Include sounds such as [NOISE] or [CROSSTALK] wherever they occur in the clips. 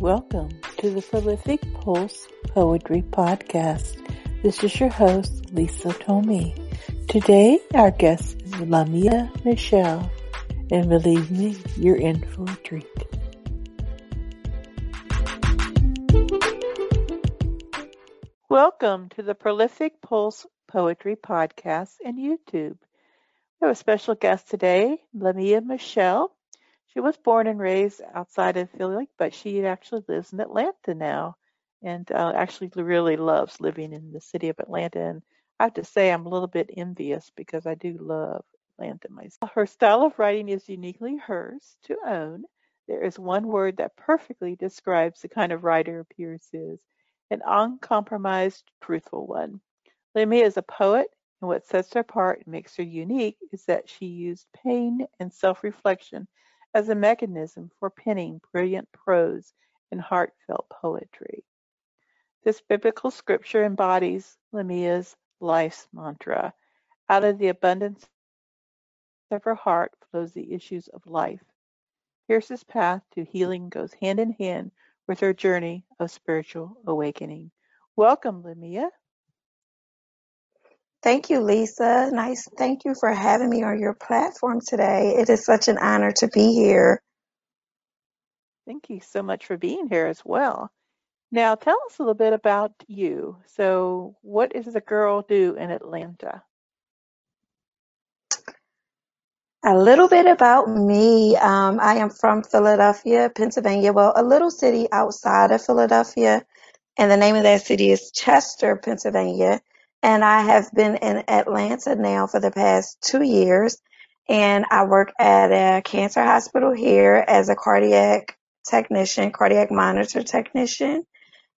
Welcome to the Prolific Pulse Poetry Podcast. This is your host, Lisa Tomey. Today, our guest is Lamia Michelle, and believe me, you're in for a treat. Welcome to the Prolific Pulse Poetry Podcast and YouTube. We have a special guest today, Lamia Michelle. She was born and raised outside of Philly, but she actually lives in Atlanta now and uh, actually really loves living in the city of Atlanta. And I have to say, I'm a little bit envious because I do love Atlanta myself. Her style of writing is uniquely hers to own. There is one word that perfectly describes the kind of writer Pierce is an uncompromised, truthful one. Lamia is a poet, and what sets her apart and makes her unique is that she used pain and self reflection as a mechanism for penning brilliant prose and heartfelt poetry. This biblical scripture embodies Lamia's life's mantra. Out of the abundance of her heart flows the issues of life. Pierce's path to healing goes hand in hand with her journey of spiritual awakening. Welcome, Lamia. Thank you, Lisa. Nice. Thank you for having me on your platform today. It is such an honor to be here. Thank you so much for being here as well. Now, tell us a little bit about you. So, what does a girl do in Atlanta? A little bit about me. Um, I am from Philadelphia, Pennsylvania. Well, a little city outside of Philadelphia, and the name of that city is Chester, Pennsylvania and I have been in Atlanta now for the past two years. And I work at a cancer hospital here as a cardiac technician, cardiac monitor technician.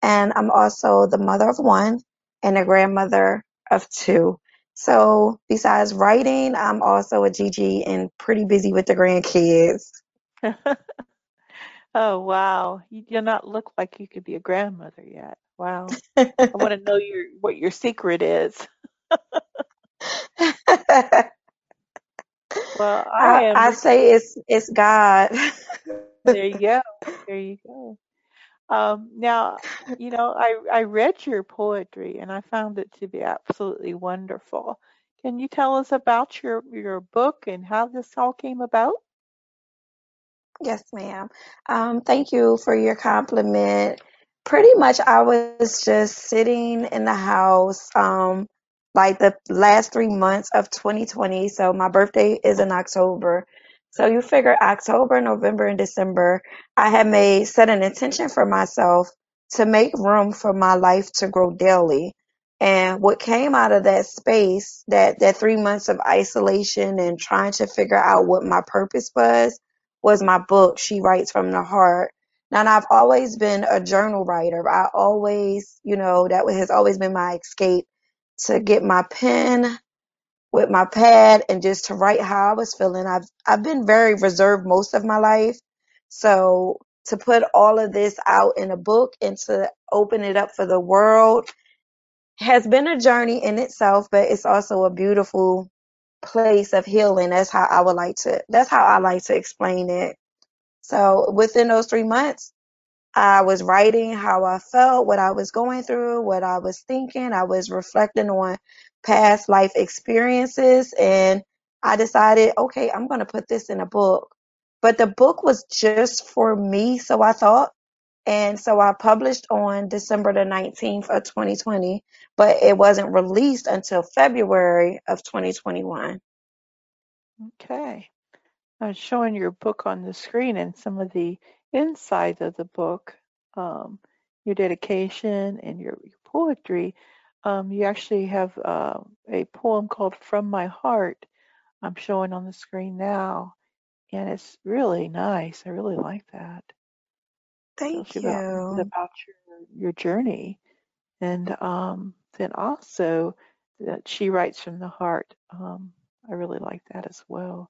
And I'm also the mother of one and a grandmother of two. So besides writing, I'm also a GG and pretty busy with the grandkids. [LAUGHS] oh wow, you do not look like you could be a grandmother yet. Wow. I [LAUGHS] want to know your what your secret is. well, [LAUGHS] I, I. I say it's it's God. there you go. [LAUGHS] There you go. Um, now, you know, I I read your poetry and I found it to be absolutely wonderful. Can you tell us about your your book and how this all came about? Yes, ma'am. Um, thank you for your compliment pretty much I was just sitting in the house um like the last three months of 2020. So my birthday is in October. So you figure October, November, and December, I had made set an intention for myself to make room for my life to grow daily. And what came out of that space, that that three months of isolation and trying to figure out what my purpose was, was my book, She Writes from the Heart. And I've always been a journal writer. I always, you know, that has always been my escape to get my pen with my pad and just to write how I was feeling. I've I've been very reserved most of my life. So to put all of this out in a book and to open it up for the world has been a journey in itself, but it's also a beautiful place of healing. That's how I would like to that's how I like to explain it. So within those three months, I was writing how I felt, what I was going through, what I was thinking. I was reflecting on past life experiences and I decided, okay, I'm going to put this in a book. But the book was just for me, so I thought. And so I published on December the 19th of 2020, but it wasn't released until February of 2021. Okay. I was showing your book on the screen and some of the inside of the book, um, your dedication and your, your poetry. Um, you actually have uh, a poem called From My Heart. I'm showing on the screen now, and it's really nice. I really like that. Thank you. About, about your your journey, and um, then also that she writes from the heart. Um, I really like that as well.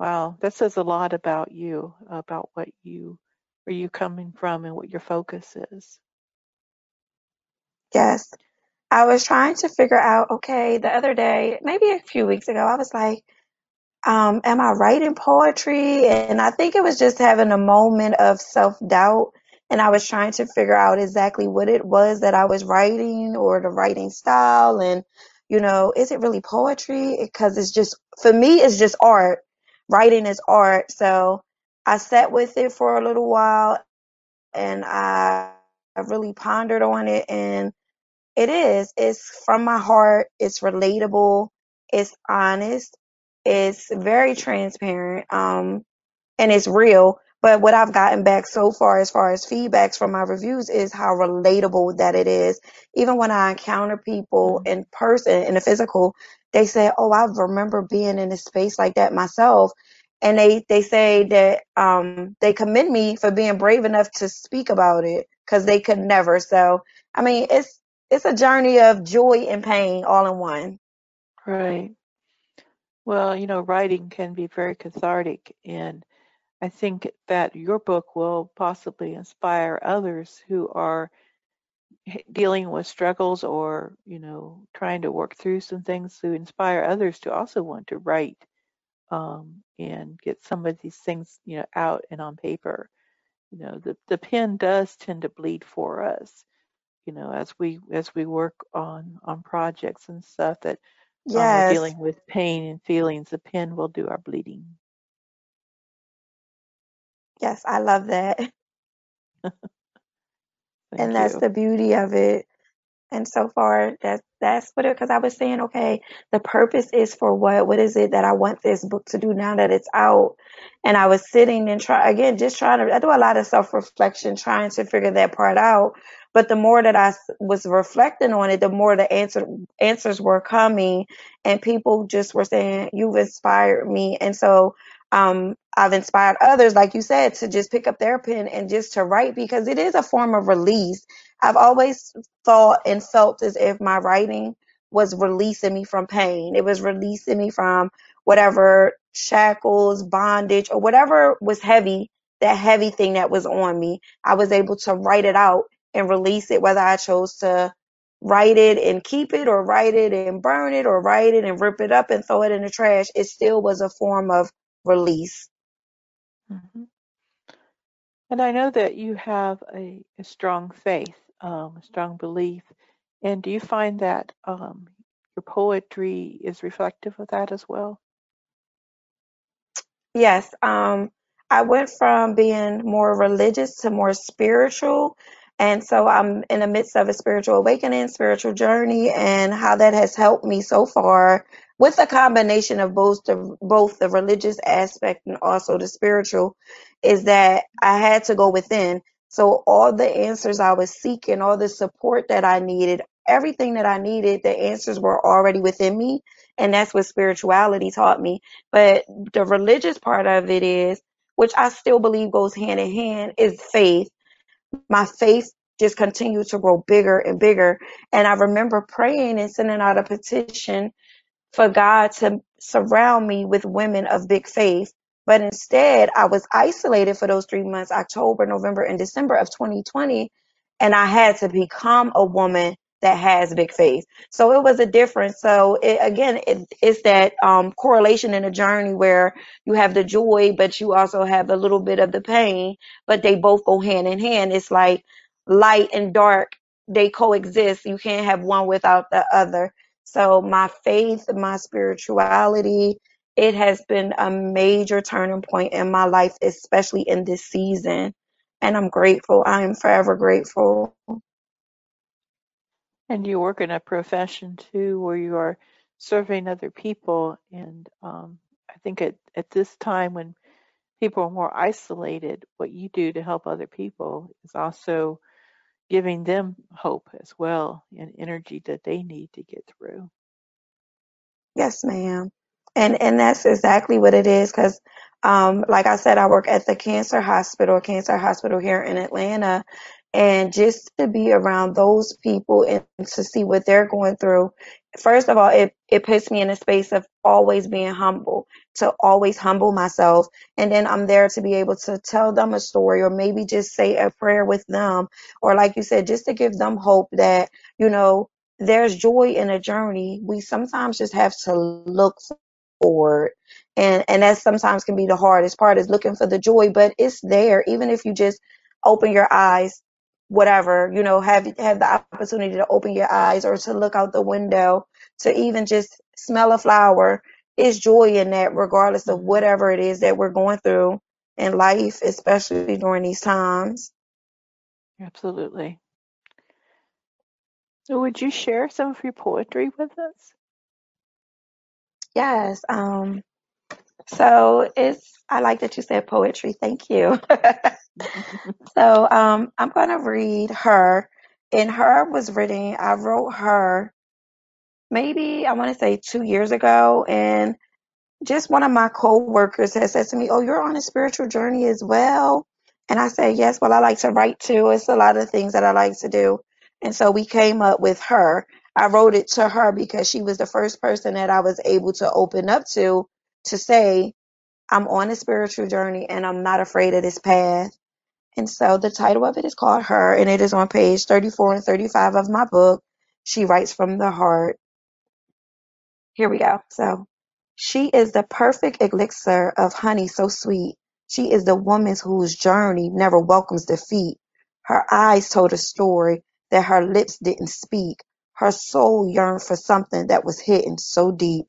Wow, that says a lot about you, about what you, where you coming from, and what your focus is. Yes. I was trying to figure out, okay, the other day, maybe a few weeks ago, I was like, um, am I writing poetry? And I think it was just having a moment of self doubt. and I was trying to figure out exactly what it was that I was writing or the writing style and you know, is it really poetry? Because it's just for me it's just art. Writing is art. So I sat with it for a little while and I I really pondered on it and it is. It's from my heart. It's relatable. It's honest. It's very transparent. Um, and it's real. But what I've gotten back so far, as far as feedbacks from my reviews, is how relatable that it is. Even when I encounter people Mhm. in person, in the physical, they say, "Oh, I remember being in a space like that myself," and they they say that um, they commend me for being brave enough to speak about it because they could never. So, I mean, it's it's a journey of joy and pain all in one. Right. Well, you know, writing can be very cathartic, and I think that your book will possibly inspire others who are dealing with struggles or, you know, trying to work through some things to inspire others to also want to write um, and get some of these things, you know, out and on paper. You know, the the pen does tend to bleed for us. You know, as we as we work on on projects and stuff that um, we're dealing with pain and feelings, the pen will do our bleeding. yes, I love that, [LAUGHS] and that's you. the beauty of it. And so far, that's that's what it. Because I was saying, okay, the purpose is for what? What is it that I want this book to do now that it's out? And I was sitting and try again, just trying to. I do a lot of self reflection, trying to figure that part out. But the more that I was reflecting on it, the more the answer answers were coming, and people just were saying, "You've inspired me." And so, um, I've inspired others, like you said, to just pick up their pen and just to write because it is a form of release. I've always thought and felt as if my writing was releasing me from pain. It was releasing me from whatever shackles, bondage, or whatever was heavy, that heavy thing that was on me. I was able to write it out and release it, whether I chose to write it and keep it, or write it and burn it, or write it and rip it up and throw it in the trash. It still was a form of release. hmm And I know that you have a, a strong faith, um, a strong belief. And do you find that um, your poetry is reflective of that as well? Yes, um, I went from being more religious to more spiritual. And so I'm in the midst of a spiritual awakening, spiritual journey, and how that has helped me so far with a combination of both the both the religious aspect and also the spiritual, is that I had to go within. So all the answers I was seeking, all the support that I needed, everything that I needed, the answers were already within me. And that's what spirituality taught me. But the religious part of it is, which I still believe goes hand in hand, is faith. My faith just continued to grow bigger and bigger. And I remember praying and sending out a petition for God to surround me with women of big faith. But instead, I was isolated for those three months, October, November, and December of 2020. And I had to become a woman that has big faith. So it was a difference. So it, again, it, it's that um, correlation in a journey where you have the joy, but you also have a little bit of the pain, but they both go hand in hand. It's like light and dark, they coexist. You can't have one without the other. So my faith, my spirituality, it has been a major turning point in my life, especially in this season. And I'm grateful. I am forever grateful. And you work in a profession too where you are serving other people. And um, I think at, at this time when people are more isolated, what you do to help other people is also giving them hope as well and energy that they need to get through. Yes, ma'am. And and that's exactly what it is because um like I said I work at the cancer hospital, cancer hospital here in Atlanta and just to be around those people and to see what they're going through. First of all, it it puts me in a space of always being humble, to always humble myself and then I'm there to be able to tell them a story or maybe just say a prayer with them or like you said just to give them hope that you know there's joy in a journey. We sometimes just have to look forward. And and that sometimes can be the hardest part is looking for the joy, but it's there. Even if you just open your eyes, whatever, you know, have have the opportunity to open your eyes or to look out the window, to even just smell a flower. Is joy in that, regardless of whatever it is that we're going through in life, especially during these times. Absolutely. So would you share some of your poetry with us? Yes. Um, so it's I like that you said poetry. Thank you. [LAUGHS] [LAUGHS] so um, I'm gonna read her. And her was written. I wrote her maybe I want to say two years ago, and just one of my co-workers has said to me, "Oh, you're on a spiritual journey as well." And I said, "Yes." Well, I like to write too. It's a lot of things that I like to do, and so we came up with her. I wrote it to her because she was the first person that I was able to open up to to say, "I'm on a spiritual journey and I'm not afraid of this path." And so the title of it is called Her, and it is on page 34 and 35 of my book. She writes from the heart. Here we go. So, she is the perfect elixir of honey so sweet. She is the woman whose journey never welcomes defeat. Her eyes told a story that her lips didn't speak. Her soul yearned for something that was hidden so deep.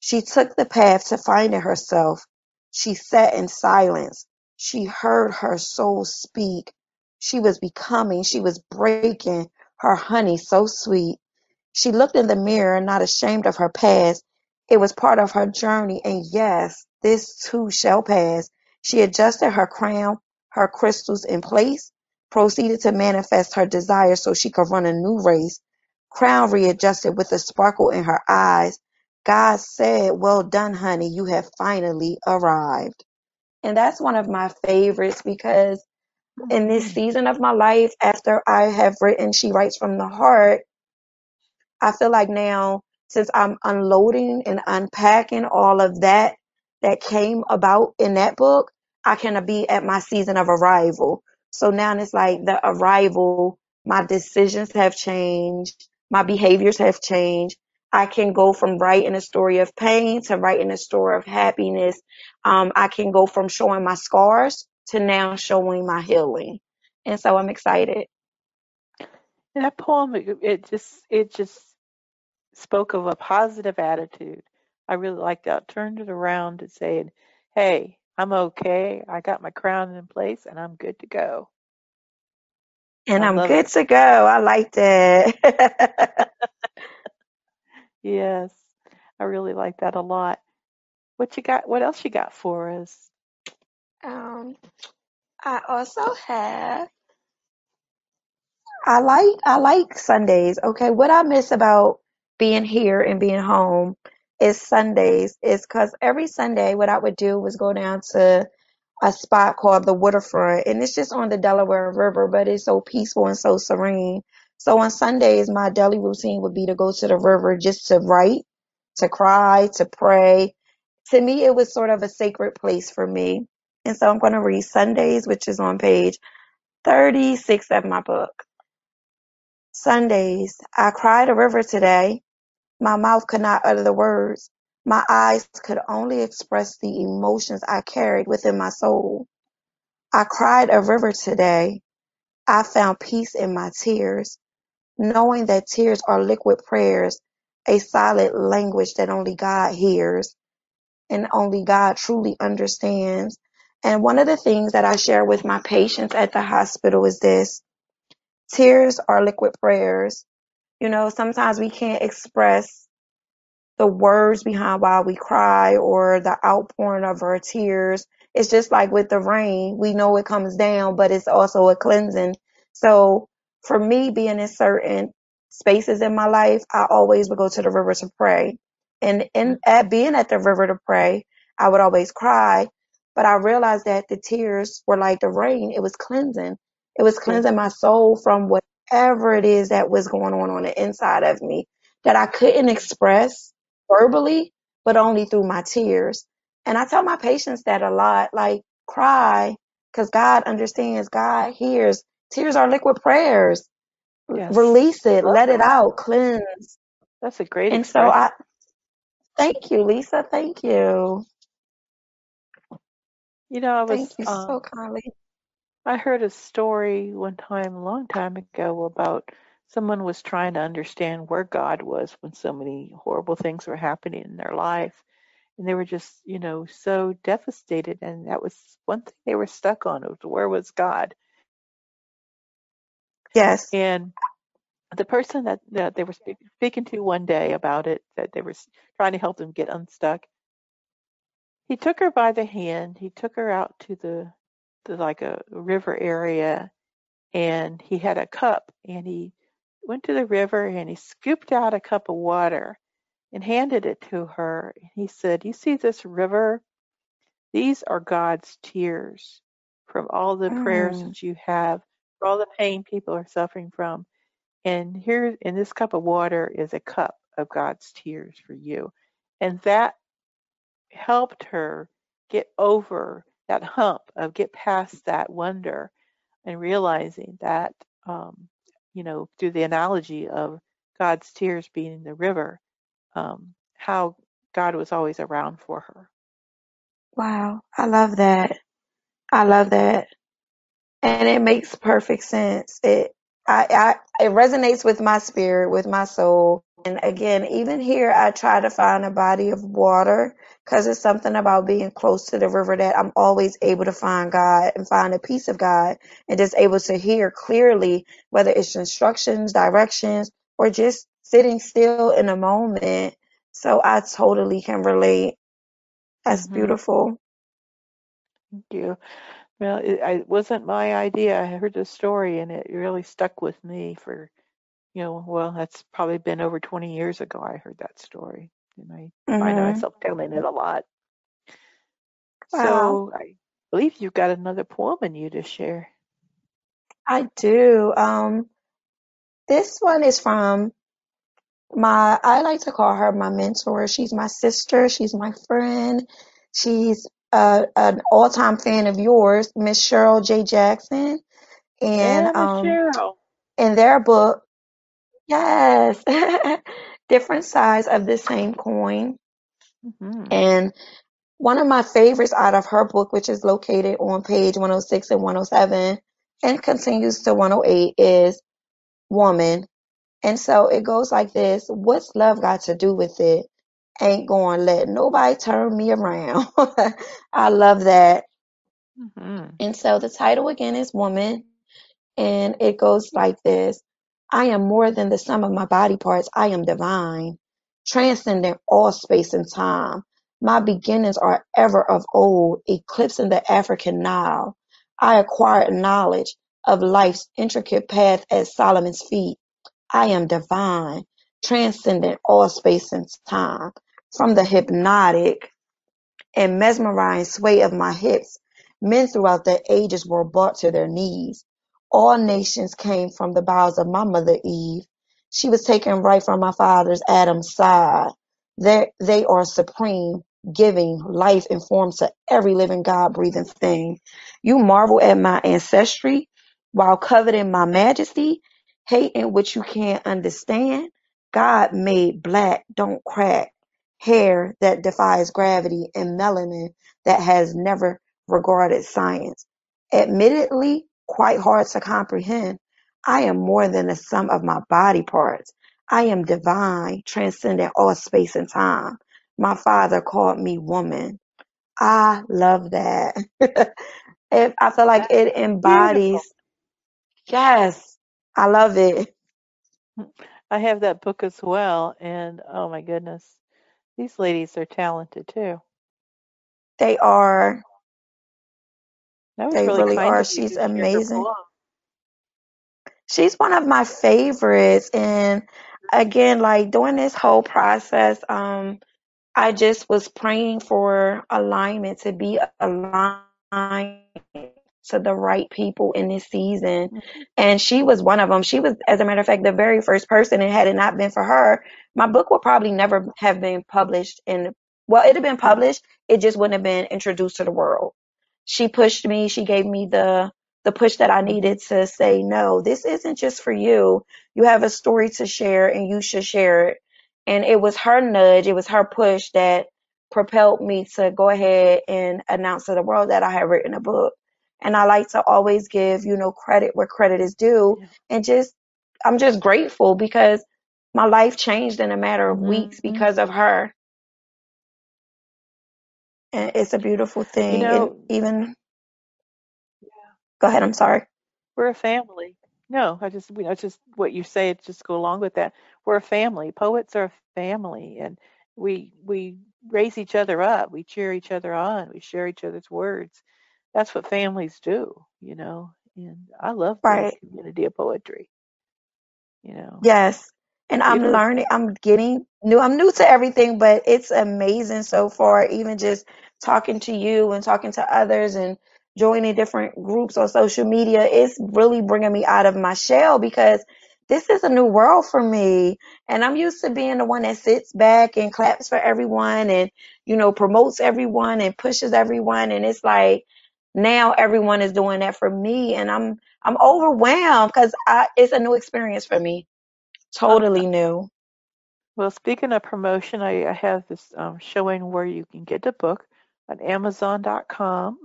She took the path to finding herself. She sat in silence. She heard her soul speak. She was becoming, she was breaking her honey so sweet. She looked in the mirror, not ashamed of her past. It was part of her journey, and yes, this too shall pass. She adjusted her crown, her crystals in place, proceeded to manifest her desire so she could run a new race. Crown readjusted with a sparkle in her eyes. God said, Well done, honey, you have finally arrived. And that's one of my favorites because in this Mhm. season of my life, after I have written She Writes from the Heart, I feel like now, since I'm unloading and unpacking all of that that came about in that book, I can be at my season of arrival. So now it's like the arrival, my decisions have changed, my behaviors have changed. I can go from writing a story of pain to writing a story of happiness. Um, I can go from showing my scars to now showing my healing. And so I'm excited. And that poem, it, it just it just spoke of a positive attitude. I really liked that. Turned it around and said, "Hey, I'm okay. I got my crown in place, and I'm good to go." And I I'm good it. to go. I like that. [LAUGHS] Yes, I really like that a lot. What you got? What else you got for us? um, I also have I like I like Sundays. Okay, what I miss about being here and being home is Sundays. Is because every Sunday what I would do was go down to a spot called the Waterfront, and it's just on the Delaware River, but it's so peaceful and so serene. So on Sundays, my daily routine would be to go to the river just to write, to cry, to pray. To me, it was sort of a sacred place for me. And so I'm going to read Sundays, which is on page 36 of my book. Sundays, I cried a river today. My mouth could not utter the words. My eyes could only express the emotions I carried within my soul. I cried a river today. I found peace in my tears, knowing that tears are liquid prayers, a silent language that only God hears and only God truly understands. And one of the things that I share with my patients at the hospital is this tears are liquid prayers. You know, sometimes we can't express the words behind why we cry or the outpouring of our tears. It's just like with the rain. We know it comes down, but it's also a cleansing. So for me, being in certain spaces in my life, I always would go to the river to pray. And in at being at the river to pray, I would always cry. But I realized that the tears were like the rain. It was cleansing. It was cleansing my soul from whatever it is that was going on on the inside of me that I couldn't express verbally, but only through my tears. And I tell my patients that a lot, like cry, because God understands, God hears. Tears are liquid prayers. Yes. Release it, let it out, cleanse. That's a great And so expression. Thank you, Lisa. Thank you. You know, I was Thank you um so kindly. I heard a story one time, a long time ago, about someone was trying to understand where God was when so many horrible things were happening in their life. And they were just, you know, so devastated. And that was one thing they were stuck on was where was God? Yes. And the person that, that they were speak, speaking to one day about it, that they were trying to help them get unstuck, he took her by the hand. He took her out to the, the like a river area, and he had a cup, and he went to the river and he scooped out a cup of water and handed it to her. He said, "You see this river? These are God's tears from all the prayers Mm. that you have, for all the pain people are suffering from." And here in this cup of water is a cup of God's tears for you. And that helped her get over that hump of get past that wonder and realizing that, um, you know, through the analogy of God's tears being in the river, um, how God was always around for her. Wow. I love that. I love that. And it makes perfect sense. It I, I it resonates with my spirit, with my soul. And again, even here I try to find a body of water because it's something about being close to the river that I'm always able to find God and find a peace of God and just able to hear clearly whether it's instructions, directions, or just sitting still in a moment. So I totally can relate. That's hmm beautiful. Thank you. Well, it, it wasn't my idea. I heard the story and it really stuck with me for, you know, well, that's probably been over 20 years ago I heard that story. And I find hmm myself telling it a lot. Wow. So I believe you've got another poem in you to share. I do. Um, this one is from my, I like to call her my mentor. She's my sister. She's my friend. She's uh, an all-time fan of yours, Miss Cheryl J. Jackson. And Yeah, um, Cheryl. in their book, yes, [LAUGHS] different sides of the same coin. hmm And one of my favorites out of her book, which is located on page 106 and 107 and continues to 108, is Woman And so it goes like this. What's love got to do with it? Ain't going to let nobody turn me around. [LAUGHS] I love that. hmm And so the title again is Woman. And it goes like this. I am more than the sum of my body parts. I am divine, transcending all space and time. My beginnings are ever of old, eclipsing the African Nile. I acquired knowledge of life's intricate path at Solomon's feet. I am divine, transcendent all space and time. From the hypnotic and mesmerizing sway of my hips, men throughout the ages were brought to their knees. All nations came from the bowels of my mother Eve. She was taken right from my father's Adam's side. They, they are supreme, giving life and form to every living God breathing thing. You marvel at my ancestry while coveting my majesty, hating what you can't understand. God made black, don't crack hair that defies gravity, and melanin that has never regarded science. Admittedly, quite hard to comprehend, I am more than the sum of my body parts. I am divine, transcendent all space and time. My father called me woman. I love that. [LAUGHS] it, I feel like That's it beautiful. embodies, yes, I love it. I have that book as well, and oh my goodness, these ladies are talented too. They are, That was they really really are. She's to share her amazing. She's one of my favorites. And again, like during this whole process, um, I just was praying for alignment to be aligned to the right people in this season. Mm-hmm. And she was one of them. She was, as a matter of fact, the very first person. And had it not been for her, my book would probably never have been published And well, it'd have been published. It just wouldn't have been introduced to the world. She pushed me. She gave me the, the push that I needed to say, no, this isn't just for you. You have a story to share and you should share it and it was her nudge, it was her push that propelled me to go ahead and announce to the world that I had written a book. And I like to always give, you know, credit where credit is due Yeah. and just, I'm just grateful because my life changed in a matter of weeks Mhm. because of her. And it's a beautiful thing. And know, even, go ahead, I'm sorry. we're a family. No, I just, you know, it's just what you say. It just go along with that. We're a family. Poets are a family, and we we raise each other up. We cheer each other on. We share each other's words. That's what families do, you know. And I love the community of poetry. You know, Yes. And I'm beautiful. learning, I'm getting new. I'm new to everything, but it's amazing so far. Even just talking to you and talking to others and joining different groups on social media, it's really bringing me out of my shell because this is a new world for me. And I'm used to being the one that sits back and claps for everyone and, you know, promotes everyone and pushes everyone. And it's like now everyone is doing that for me. And I'm, I'm overwhelmed because it's a new experience for me. Totally new. Well, speaking of promotion, I, I have this um, showing where you can get the book on Amazon.com.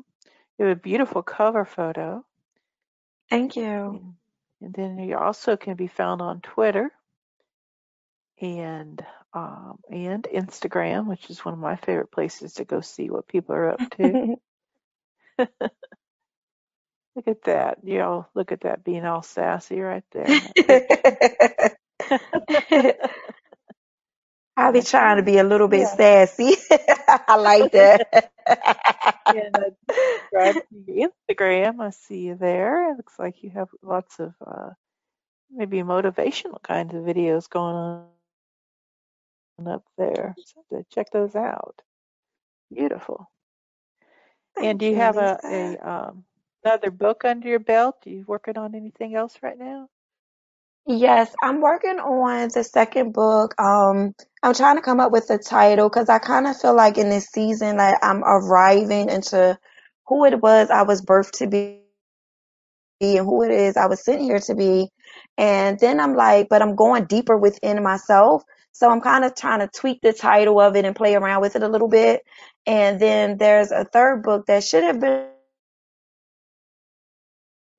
You have a beautiful cover photo. Thank you. And, and then you also can be found on Twitter and um, and Instagram, which is one of my favorite places to go see what people are up to. [LAUGHS] [LAUGHS] look at that. You know, look at that being all sassy right there. I'll [LAUGHS] be trying to be a little bit Yeah. sassy. [LAUGHS] I like that. and subscribe to your Instagram. I see you there. It looks like you have lots of uh, maybe motivational kinds of videos going on up there. So check those out. Beautiful. And do you you, have a, a um, another book under your belt? Are you working on anything else right now? Yes, I'm working on the second book. Um, I'm trying to come up with a title because I kind of feel like in this season, like I'm arriving into who it was I was birthed to be and who it is I was sent here to be. And then I'm like, but I'm going deeper within myself. So I'm kind of trying to tweak the title of it and play around with it a little bit. And then there's a third book that should have been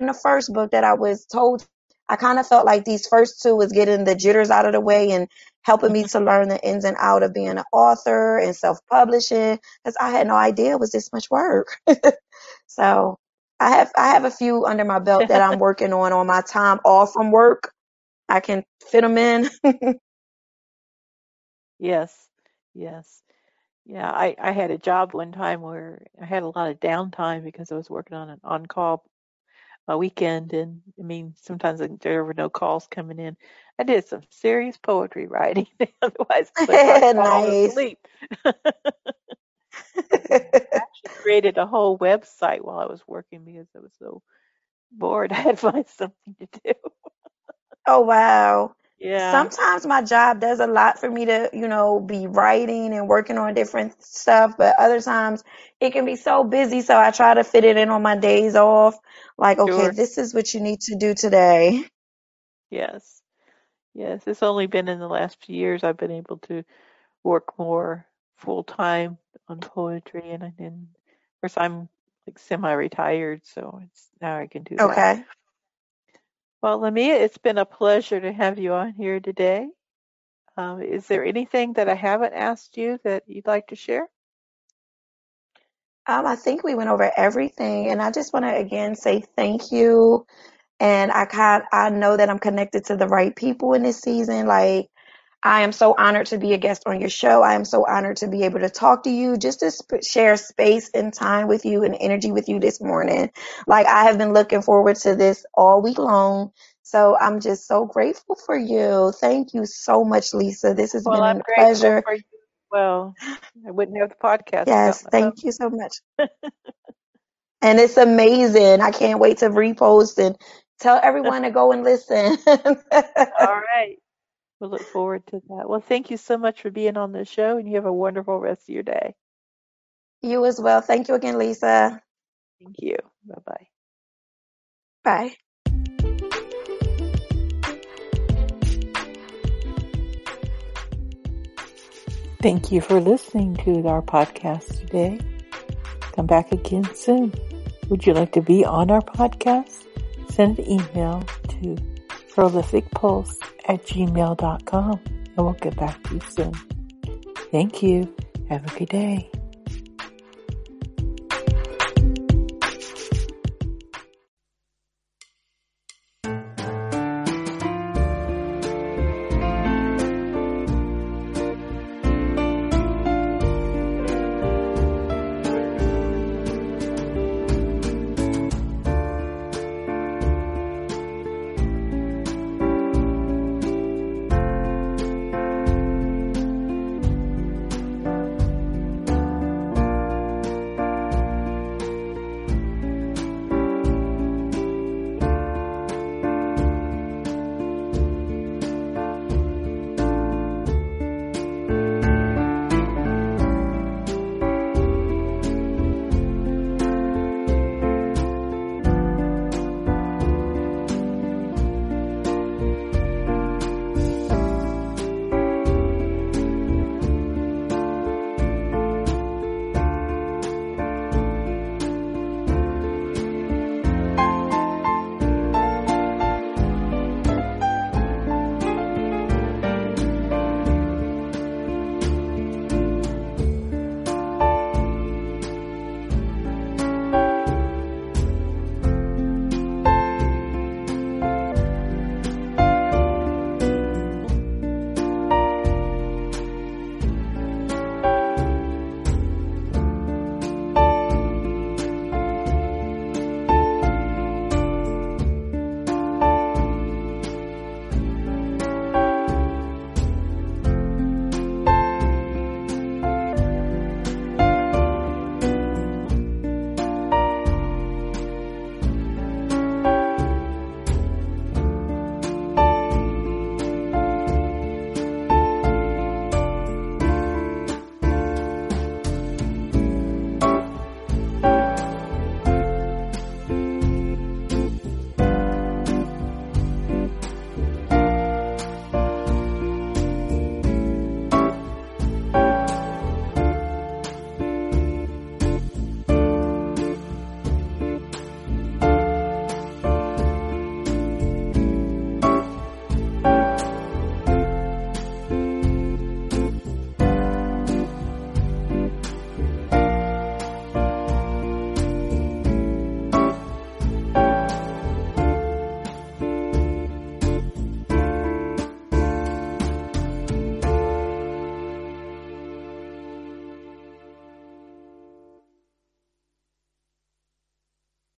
in the first book that I was told. I kind of felt like these first two was getting the jitters out of the way and helping me mm-hmm. to learn the ins and out of being an author and self-publishing because I had no idea it was this much work. [LAUGHS] so I have I have a few under my belt that I'm [LAUGHS] working on on my time off from work. I can fit them in. [LAUGHS] Yes, yes. Yeah, I, I had a job one time where I had a lot of downtime because I was working on an on-call a weekend, and I mean sometimes there were no calls coming in. I did some serious poetry writing, [LAUGHS] otherwise [LAUGHS] fall nice. asleep. [LAUGHS] I actually created a whole website while I was working because I was so bored. I had to find something to do. Oh wow. Yeah, Sometimes my job does a lot for me to, you know, be writing and working on different stuff, but other times it can be so busy, so I try to fit it in on my days off. Like, okay, sure. this is what you need to do today. Yes, yes. It's only been in the last few years I've been able to work more full time on poetry, and then of course I'm like semi-retired, so it's now I can do that. Okay. Well, Lamia, it's been a pleasure to have you on here today. Um, is there anything that I haven't asked you that you'd like to share? Um, I think we went over everything, and I just want to again say thank you. And I kind, I know that I'm connected to the right people in this season. Like, I am so honored to be a guest on your show. I am so honored to be able to talk to you, just to sp- share space and time with you and energy with you this morning. Like, I have been looking forward to this all week long. So I'm just so grateful for you. Thank you so much, Lisa. This has Well, been I'm a pleasure. for you well. I wouldn't have the podcast Yes, thank you so much. [LAUGHS] And it's amazing. I can't wait to repost and tell everyone to go and listen. [LAUGHS] All right. We'll look forward to that. Well, thank you so much for being on the show, and you have a wonderful rest of your day. you as well. Thank you again, Lisa. Thank you. Bye bye. Bye. Thank you for listening to our podcast today. Come back again soon. Would you like to be on our podcast? Send an email to prolificpulse at gmail.com and we'll get back to you soon. Thank you. Have a good day.